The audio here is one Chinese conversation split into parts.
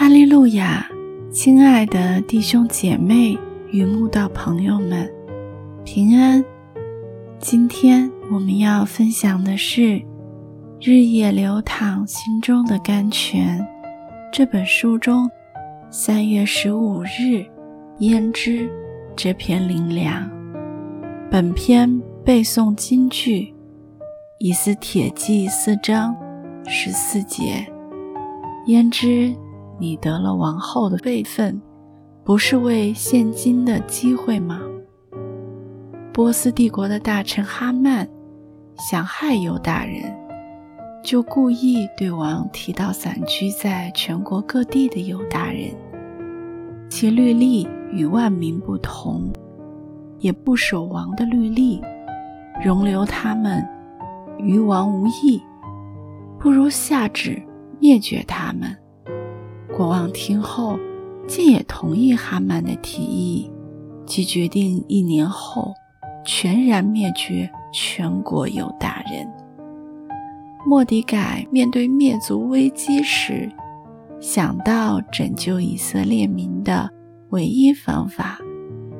哈利路亚，亲爱的弟兄姐妹与慕道朋友们，平安！今天我们要分享的是《日夜流淌心中的甘泉》这本书中三月十五日胭脂这篇灵粮。本篇背诵金句：以斯帖记四章十四节，胭脂。你得了王后的位分，不是为现今的机会吗？波斯帝国的大臣哈曼想害犹大人，就故意对王提到散居在全国各地的犹大人，其律例与万民不同，也不守王的律例，容留他们于王无异，不如下旨灭绝他们。国王听后，竟也同意哈曼的提议，即决定一年后全然灭绝全国犹大人。莫迪改面对灭族危机时，想到拯救以色列民的唯一方法，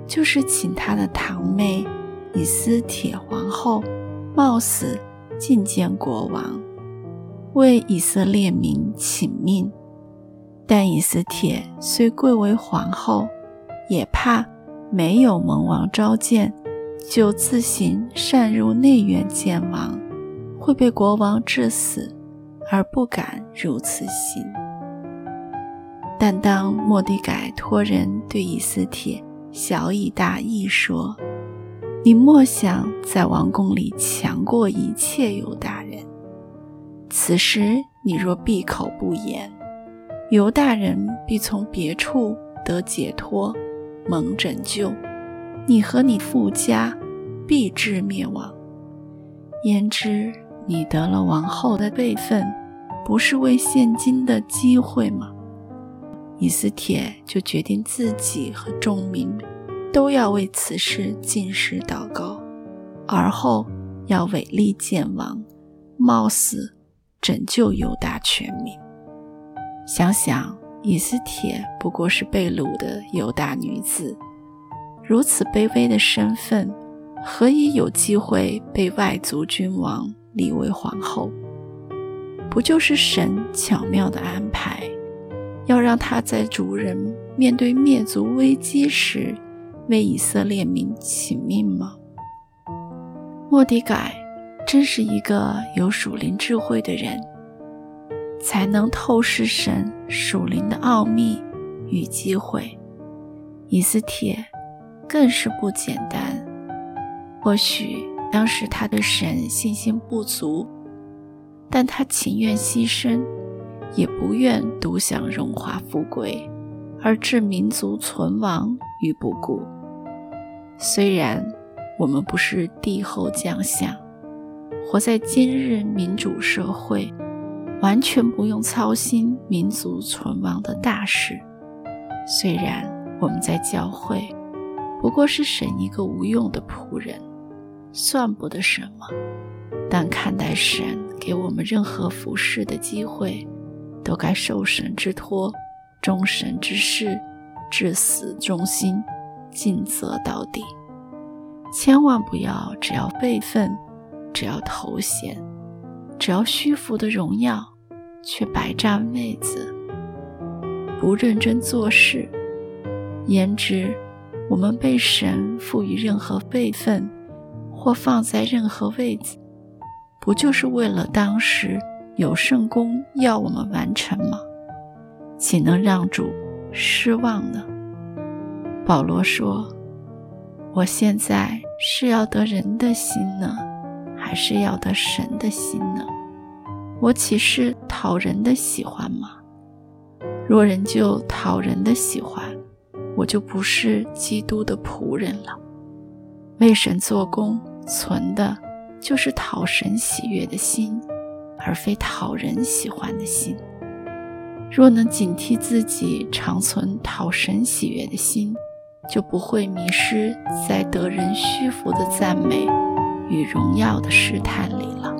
就是请他的堂妹以斯帖皇后冒死觐见国王，为以色列民请命。但以斯帖虽贵为皇后，也怕没有蒙王召见，就自行擅入内院见王，会被国王致死，而不敢如此行。但当莫迪改托人对以斯帖小以大义说：“你莫想在王宫里强过一切犹大人，此时你若闭口不言。”犹大人必从别处得解脱，蒙拯救；你和你父家必至灭亡。焉知你得了王后的辈分，不是为现今的机会吗？以斯帖就决定自己和众民都要为此事进食祷告，而后要违立见王，冒死拯救犹大全民。想想，以斯帖不过是被掳的犹大女子，如此卑微的身份，何以有机会被外族君王立为皇后？不就是神巧妙的安排，要让她在主人面对灭族危机时，为以色列民请命吗？莫迪改真是一个有属灵智慧的人。才能透视神属灵的奥秘与机会。以斯帖更是不简单。或许当时他对神信心不足，但他情愿牺牲，也不愿独享荣华富贵，而置民族存亡于不顾。虽然我们不是帝后将相，活在今日民主社会。完全不用操心民族存亡的大事。虽然我们在教会不过是神一个无用的仆人，算不得什么，但看待神给我们任何服侍的机会，都该受神之托，忠神之事，至死忠心，尽责到底。千万不要只要辈分，只要头衔。只要虚浮的荣耀，却白占位子，不认真做事。言之，我们被神赋予任何辈分，或放在任何位子，不就是为了当时有圣功要我们完成吗？岂能让主失望呢？保罗说：“我现在是要得人的心呢。”还是要得神的心呢？我岂是讨人的喜欢吗？若人就讨人的喜欢，我就不是基督的仆人了。为神做工，存的就是讨神喜悦的心，而非讨人喜欢的心。若能警惕自己，常存讨神喜悦的心，就不会迷失在得人虚浮的赞美。与荣耀的试探里了。